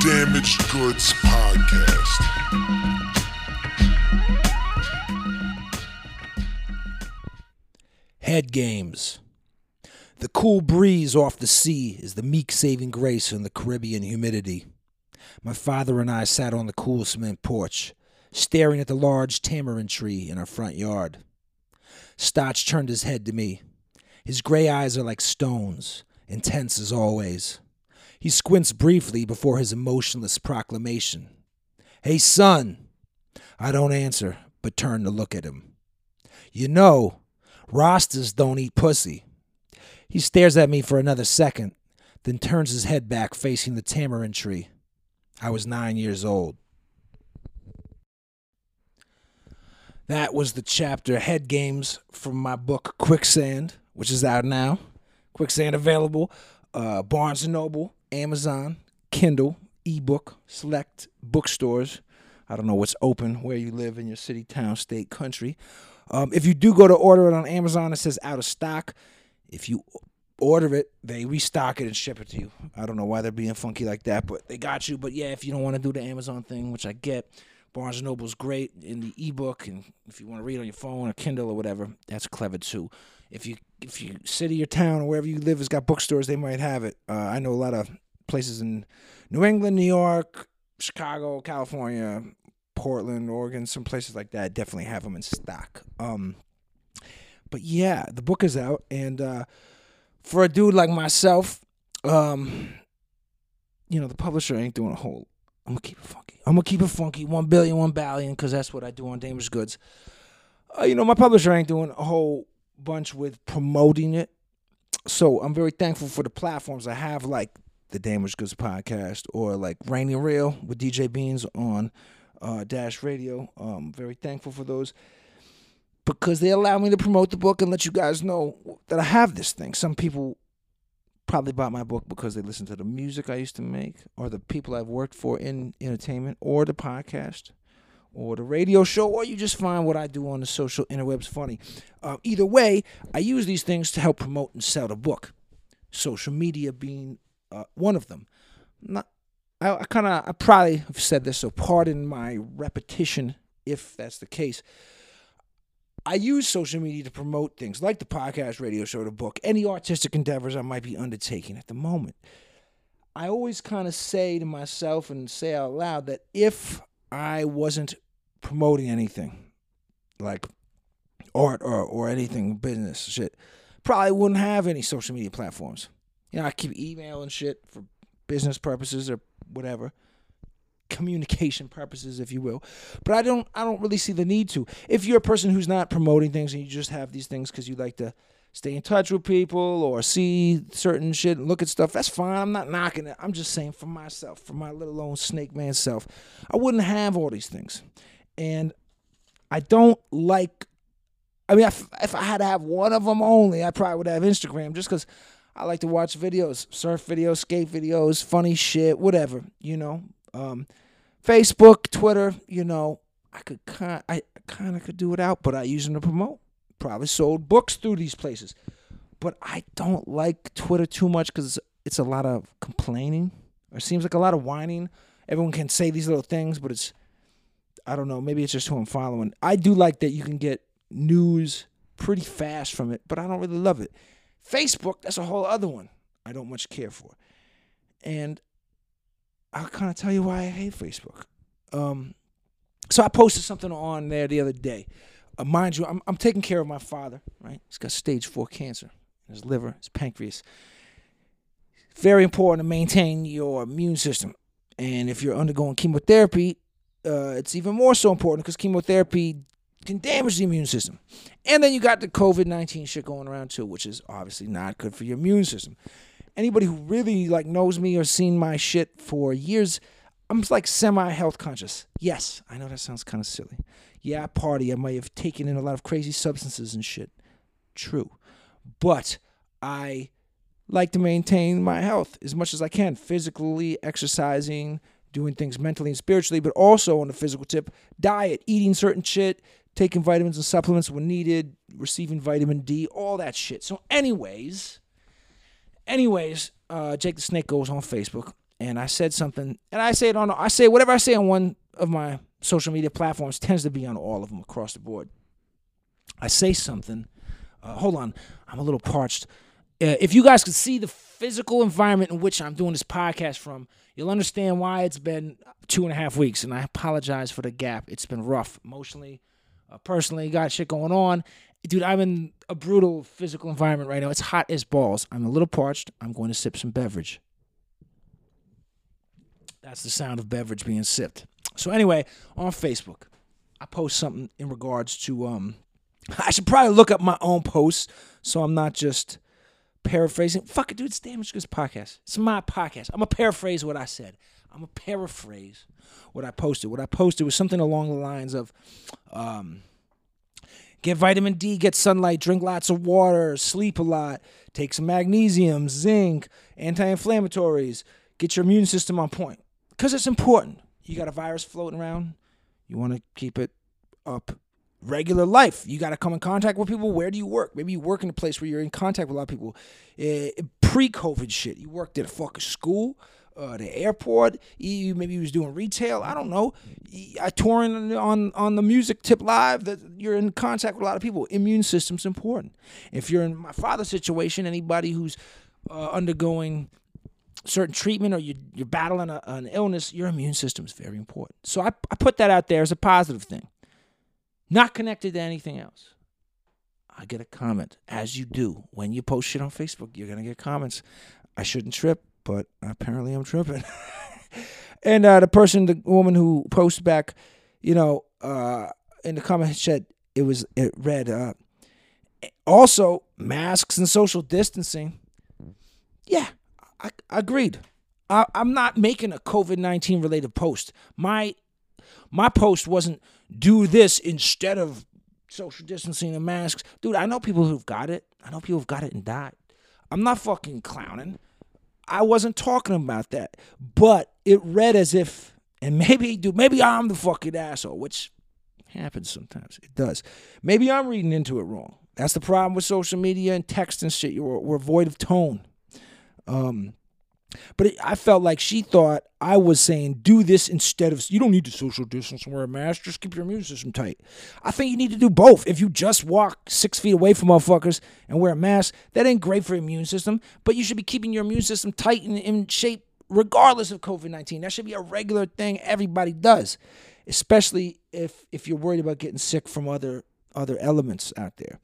Damaged Goods Podcast. Head games. The cool breeze off the sea is the meek saving grace in the Caribbean humidity. My father and I sat on the cool cement porch, staring at the large tamarind tree in our front yard. Stotch turned his head to me. His gray eyes are like stones, intense as always. He squints briefly before his emotionless proclamation. Hey, son! I don't answer, but turn to look at him. You know, Rastas don't eat pussy. He stares at me for another second, then turns his head back facing the tamarind tree. I was nine years old. That was the chapter Head Games from my book Quicksand, which is out now. Quicksand available, uh, Barnes & Noble, Amazon, Kindle, ebook, select bookstores. I don't know what's open where you live in your city, town, state, country. Um, if you do go to order it on Amazon, it says out of stock. If you order it, they restock it and ship it to you. I don't know why they're being funky like that, but they got you. But yeah, if you don't want to do the Amazon thing, which I get, Barnes Noble's great in the ebook, and if you want to read on your phone or Kindle or whatever, that's clever too. If you if you city or town or wherever you live has got bookstores, they might have it. Uh, I know a lot of places in New England, New York, Chicago, California, Portland, Oregon, some places like that definitely have them in stock. Um, but yeah, the book is out, and uh, for a dude like myself, um, you know, the publisher ain't doing a whole. I'm gonna keep it funky. I'm gonna keep it funky. One billion, one billion, because that's what I do on Damaged Goods. Uh, you know, my publisher ain't doing a whole bunch with promoting it. So I'm very thankful for the platforms I have, like the Damaged Goods podcast or like Rainy Real with DJ Beans on uh, Dash Radio. Um, very thankful for those because they allow me to promote the book and let you guys know that I have this thing. Some people probably bought my book because they listened to the music I used to make, or the people I've worked for in entertainment, or the podcast, or the radio show, or you just find what I do on the social interwebs funny. Uh, either way, I use these things to help promote and sell the book. Social media being uh, one of them. Not, I, I kind of, I probably have said this, so pardon my repetition if that's the case. I use social media to promote things like the podcast, radio show, the book, any artistic endeavors I might be undertaking at the moment. I always kind of say to myself and say out loud that if I wasn't promoting anything like art or, or anything business shit, probably wouldn't have any social media platforms. You know, I keep email and shit for business purposes or whatever communication purposes if you will. But i don't i don't really see the need to. If you're a person who's not promoting things and you just have these things because you like to stay in touch with people or see certain shit and look at stuff that's fine i'm not knocking it i'm just saying for myself for my little own snake man self i wouldn't have all these things and i don't like i mean if, if i had to have one of them only i probably would have instagram just because I like to watch videos, surf videos, skate videos, funny shit, whatever, you know. Um, Facebook, Twitter, you know, I could kind I kind of could do it out, but I use them to promote. Probably sold books through these places, but I don't like Twitter too much because it's a lot of complaining. Or seems like a lot of whining. Everyone can say these little things, but it's I don't know. Maybe it's just who I'm following. I do like that you can get news pretty fast from it, but I don't really love it. Facebook, that's a whole other one. I don't much care for, and I'll kind of tell you why I hate Facebook. Um, so I posted something on there the other day. Uh, mind you, I'm, I'm taking care of my father, right? He's got stage four cancer in his liver, his pancreas. Very important to maintain your immune system. And if you're undergoing chemotherapy, uh, it's even more so important because chemotherapy can damage the immune system. And then you got the COVID 19 shit going around too, which is obviously not good for your immune system anybody who really like knows me or seen my shit for years, I'm like semi health conscious. Yes, I know that sounds kind of silly. Yeah, I party. I might have taken in a lot of crazy substances and shit. True. But I like to maintain my health as much as I can, physically, exercising, doing things mentally and spiritually, but also on the physical tip, diet, eating certain shit, taking vitamins and supplements when needed, receiving vitamin D, all that shit. So, anyways, Anyways, uh, Jake the Snake goes on Facebook and I said something, and I say it on, I say whatever I say on one of my social media platforms tends to be on all of them across the board. I say something. Uh, hold on, I'm a little parched. Uh, if you guys could see the physical environment in which I'm doing this podcast from, you'll understand why it's been two and a half weeks. And I apologize for the gap. It's been rough emotionally, uh, personally, got shit going on. Dude, I'm in a brutal physical environment right now. It's hot as balls. I'm a little parched. I'm going to sip some beverage. That's the sound of beverage being sipped. So anyway, on Facebook, I post something in regards to um I should probably look up my own posts so I'm not just paraphrasing. Fuck it, dude, it's Damaged Goods podcast. It's my podcast. I'm gonna paraphrase what I said. I'm gonna paraphrase what I posted. What I posted was something along the lines of um Get vitamin D, get sunlight, drink lots of water, sleep a lot, take some magnesium, zinc, anti inflammatories, get your immune system on point. Because it's important. You got a virus floating around, you want to keep it up. Regular life, you got to come in contact with people. Where do you work? Maybe you work in a place where you're in contact with a lot of people. Uh, Pre COVID shit, you worked at a fucking school uh, the airport. He, maybe you was doing retail. I don't know. I touring on on the music tip live. That you're in contact with a lot of people. Immune system's important. If you're in my father's situation, anybody who's uh, undergoing certain treatment or you, you're battling a, an illness, your immune system is very important. So I, I put that out there as a positive thing. Not connected to anything else. I get a comment, as you do. When you post shit on Facebook, you're going to get comments. I shouldn't trip but apparently I'm tripping. and uh, the person, the woman who posted back, you know, uh, in the comment said it was it read uh, also masks and social distancing. Yeah, I, I agreed. I, I'm not making a COVID nineteen related post. My my post wasn't do this instead of social distancing and masks. Dude, I know people who've got it. I know people who've got it and died. I'm not fucking clowning. I wasn't talking about that. But it read as if, and maybe do maybe I'm the fucking asshole, which happens sometimes. It does. Maybe I'm reading into it wrong. That's the problem with social media and text and shit. You're, we're void of tone. Um, but it, I felt like she thought I was saying, do this instead of, you don't need to social distance and wear a mask, just keep your immune system tight. I think you need to do both. If you just walk six feet away from motherfuckers and wear a mask, that ain't great for your immune system, but you should be keeping your immune system tight and in shape regardless of COVID 19. That should be a regular thing everybody does, especially if, if you're worried about getting sick from other, other elements out there.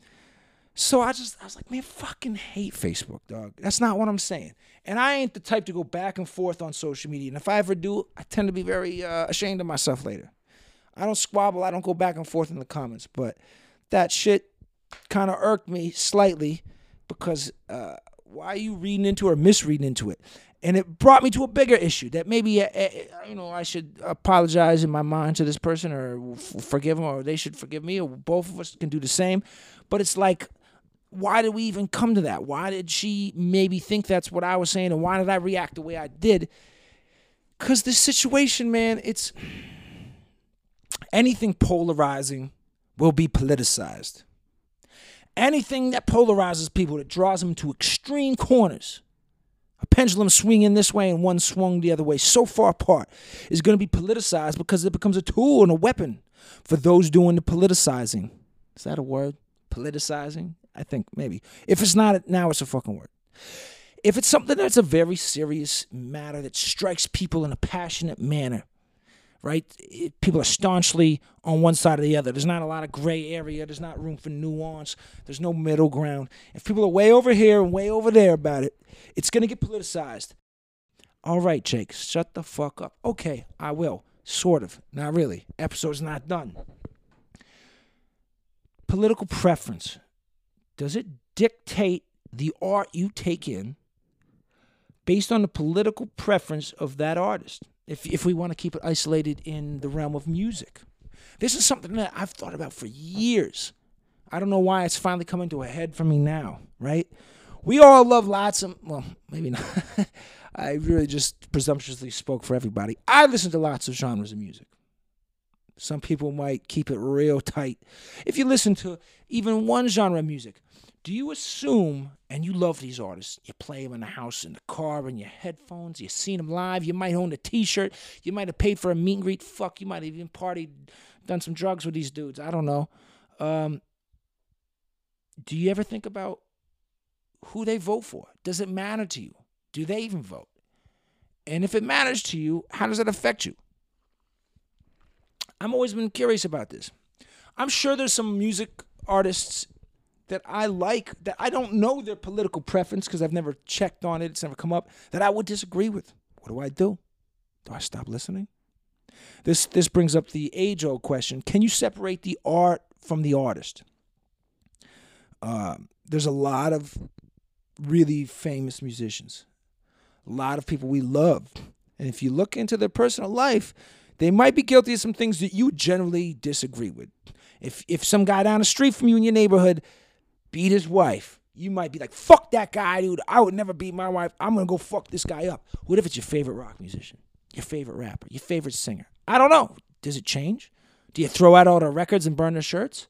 So I just I was like, man, fucking hate Facebook, dog. That's not what I'm saying. And I ain't the type to go back and forth on social media. And if I ever do, I tend to be very uh, ashamed of myself later. I don't squabble. I don't go back and forth in the comments. But that shit kind of irked me slightly because uh, why are you reading into or misreading into it? And it brought me to a bigger issue that maybe uh, uh you know I should apologize in my mind to this person or forgive them or they should forgive me or both of us can do the same. But it's like why did we even come to that? Why did she maybe think that's what I was saying? And why did I react the way I did? Because this situation, man, it's anything polarizing will be politicized. Anything that polarizes people, that draws them to extreme corners, a pendulum swinging this way and one swung the other way, so far apart, is going to be politicized because it becomes a tool and a weapon for those doing the politicizing. Is that a word? Politicizing? I think maybe. If it's not now, it's a fucking word. If it's something that's a very serious matter that strikes people in a passionate manner, right? It, people are staunchly on one side or the other. There's not a lot of gray area. There's not room for nuance. There's no middle ground. If people are way over here and way over there about it, it's going to get politicized. All right, Jake, shut the fuck up. Okay, I will. Sort of. Not really. Episode's not done. Political preference does it dictate the art you take in based on the political preference of that artist? If, if we want to keep it isolated in the realm of music, this is something that I've thought about for years. I don't know why it's finally coming to a head for me now, right? We all love lots of, well, maybe not. I really just presumptuously spoke for everybody. I listen to lots of genres of music. Some people might keep it real tight. If you listen to even one genre of music, Do you assume, and you love these artists, you play them in the house, in the car, in your headphones, you've seen them live, you might own a t shirt, you might have paid for a meet and greet, fuck, you might have even partied, done some drugs with these dudes, I don't know. Um, do you ever think about who they vote for? Does it matter to you? Do they even vote? And if it matters to you, how does that affect you? I've always been curious about this. I'm sure there's some music artists that I like that I don't know their political preference because I've never checked on it, it's never come up, that I would disagree with. What do I do? Do I stop listening? This this brings up the age old question: Can you separate the art from the artist? Uh, there's a lot of really famous musicians, a lot of people we love, and if you look into their personal life, they might be guilty of some things that you generally disagree with. If if some guy down the street from you in your neighborhood beat his wife, you might be like, "Fuck that guy, dude! I would never beat my wife. I'm gonna go fuck this guy up." What if it's your favorite rock musician, your favorite rapper, your favorite singer? I don't know. Does it change? Do you throw out all the records and burn their shirts?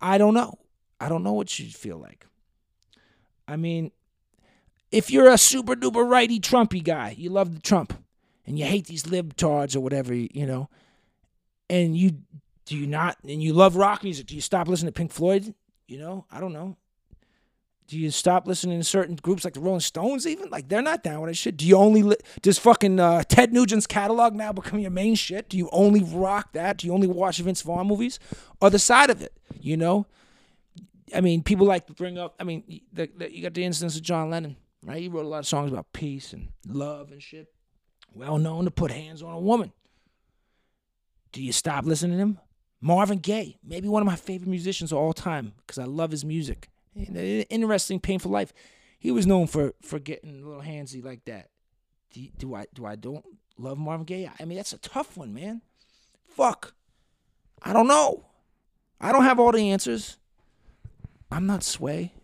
I don't know. I don't know what you feel like. I mean, if you're a super duper righty Trumpy guy, you love the Trump, and you hate these libtards or whatever, you know, and you do you not, and you love rock music, do you stop listening to Pink Floyd? You know, I don't know. Do you stop listening to certain groups like the Rolling Stones? Even like they're not down with that shit. Do you only li- does fucking uh, Ted Nugent's catalog now become your main shit? Do you only rock that? Do you only watch Vince Vaughn movies? Other side of it, you know. I mean, people like to bring up. I mean, the, the, you got the instance of John Lennon, right? He wrote a lot of songs about peace and love and shit. Well known to put hands on a woman. Do you stop listening to him? Marvin Gaye, maybe one of my favorite musicians of all time because I love his music. Interesting, painful life. He was known for for getting a little handsy like that. Do, do I do I don't love Marvin Gaye? I mean, that's a tough one, man. Fuck. I don't know. I don't have all the answers. I'm not Sway.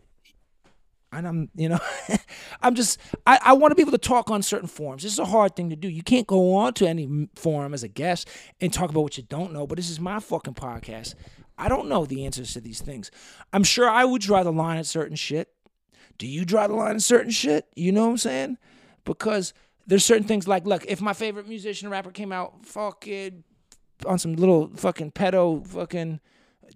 And I'm, you know, I'm just, I, I want to be able to talk on certain forums. This is a hard thing to do. You can't go on to any forum as a guest and talk about what you don't know, but this is my fucking podcast. I don't know the answers to these things. I'm sure I would draw the line at certain shit. Do you draw the line at certain shit? You know what I'm saying? Because there's certain things like, look, if my favorite musician rapper came out fucking on some little fucking pedo fucking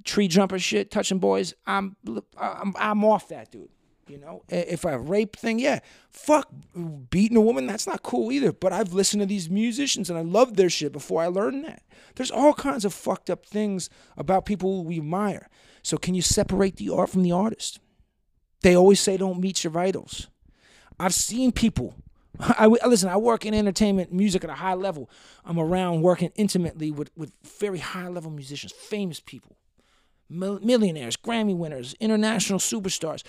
tree jumper shit, touching boys, I'm I'm I'm off that dude. You know, if I rape thing, yeah, fuck beating a woman, that's not cool either. But I've listened to these musicians and I love their shit before I learned that. There's all kinds of fucked up things about people we admire. So can you separate the art from the artist? They always say don't meet your idols. I've seen people. I listen. I work in entertainment, music at a high level. I'm around working intimately with with very high level musicians, famous people, millionaires, Grammy winners, international superstars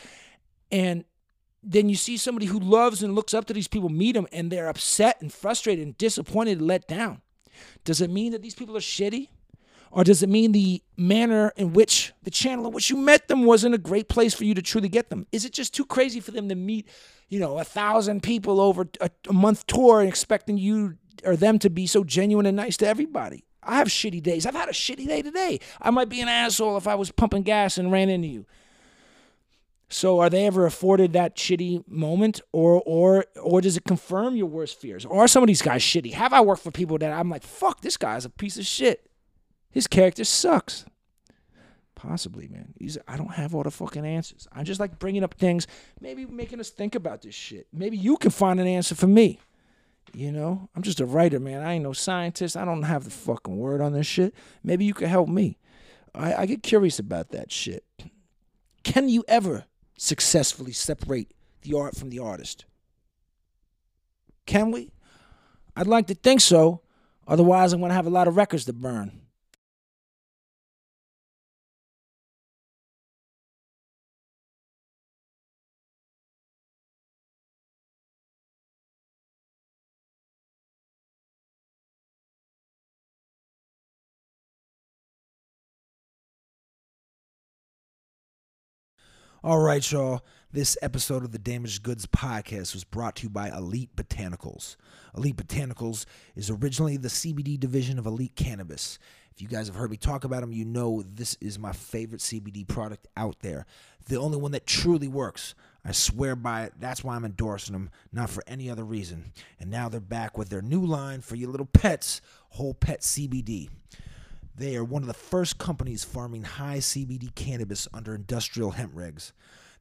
and then you see somebody who loves and looks up to these people meet them and they're upset and frustrated and disappointed and let down. Does it mean that these people are shitty? Or does it mean the manner in which the channel in which you met them wasn't a great place for you to truly get them? Is it just too crazy for them to meet, you know, a thousand people over a, a month tour and expecting you or them to be so genuine and nice to everybody? I have shitty days. I've had a shitty day today. I might be an asshole if I was pumping gas and ran into you. So are they ever afforded that shitty moment or or or does it confirm your worst fears? Or are some of these guys shitty? Have I worked for people that I'm like, fuck, this guy's a piece of shit. His character sucks. Possibly, man. I don't have all the fucking answers. I'm just like bringing up things, maybe making us think about this shit. Maybe you can find an answer for me. You know, I'm just a writer, man. I ain't no scientist. I don't have the fucking word on this shit. Maybe you can help me. I, I get curious about that shit. Can you ever successfully separate the art from the artist? Can we? I'd like to think so. Otherwise, I'm going to have a lot of records to burn. All right, y'all. This episode of the Damaged Goods podcast was brought to you by Elite Botanicals. Elite Botanicals is originally the CBD division of Elite Cannabis. If you guys have heard me talk about them, you know this is my favorite CBD product out there. The only one that truly works. I swear by it. That's why I'm endorsing them, not for any other reason. And now they're back with their new line for your little pets, Whole Pet CBD. They are one of the first companies farming high CBD cannabis under industrial hemp regs.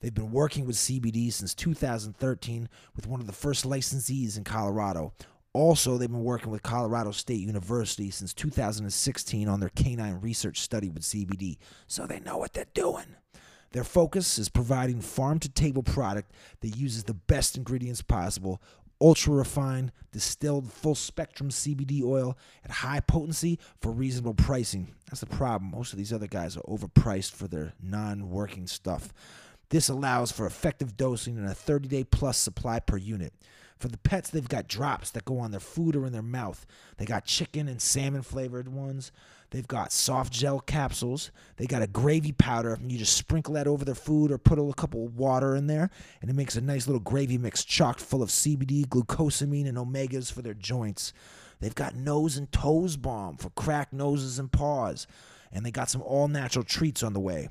They've been working with CBD since 2013 with one of the first licensees in Colorado. Also, they've been working with Colorado State University since 2016 on their canine research study with CBD, so they know what they're doing. Their focus is providing farm to table product that uses the best ingredients possible, ultra refined, distilled, full spectrum CBD oil at high potency for reasonable pricing. That's the problem. Most of these other guys are overpriced for their non working stuff. This allows for effective dosing and a 30 day plus supply per unit. For the pets, they've got drops that go on their food or in their mouth. They got chicken and salmon flavored ones. They've got soft gel capsules. They got a gravy powder. You just sprinkle that over their food or put a couple of water in there, and it makes a nice little gravy mix chocked full of CBD, glucosamine, and omegas for their joints. They've got nose and toes balm for cracked noses and paws. And they got some all natural treats on the way.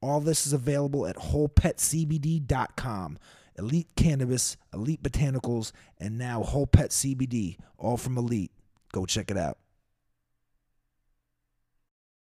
All this is available at wholepetcbd.com. Elite Cannabis, Elite Botanicals, and now Whole Pet CBD, all from Elite. Go check it out.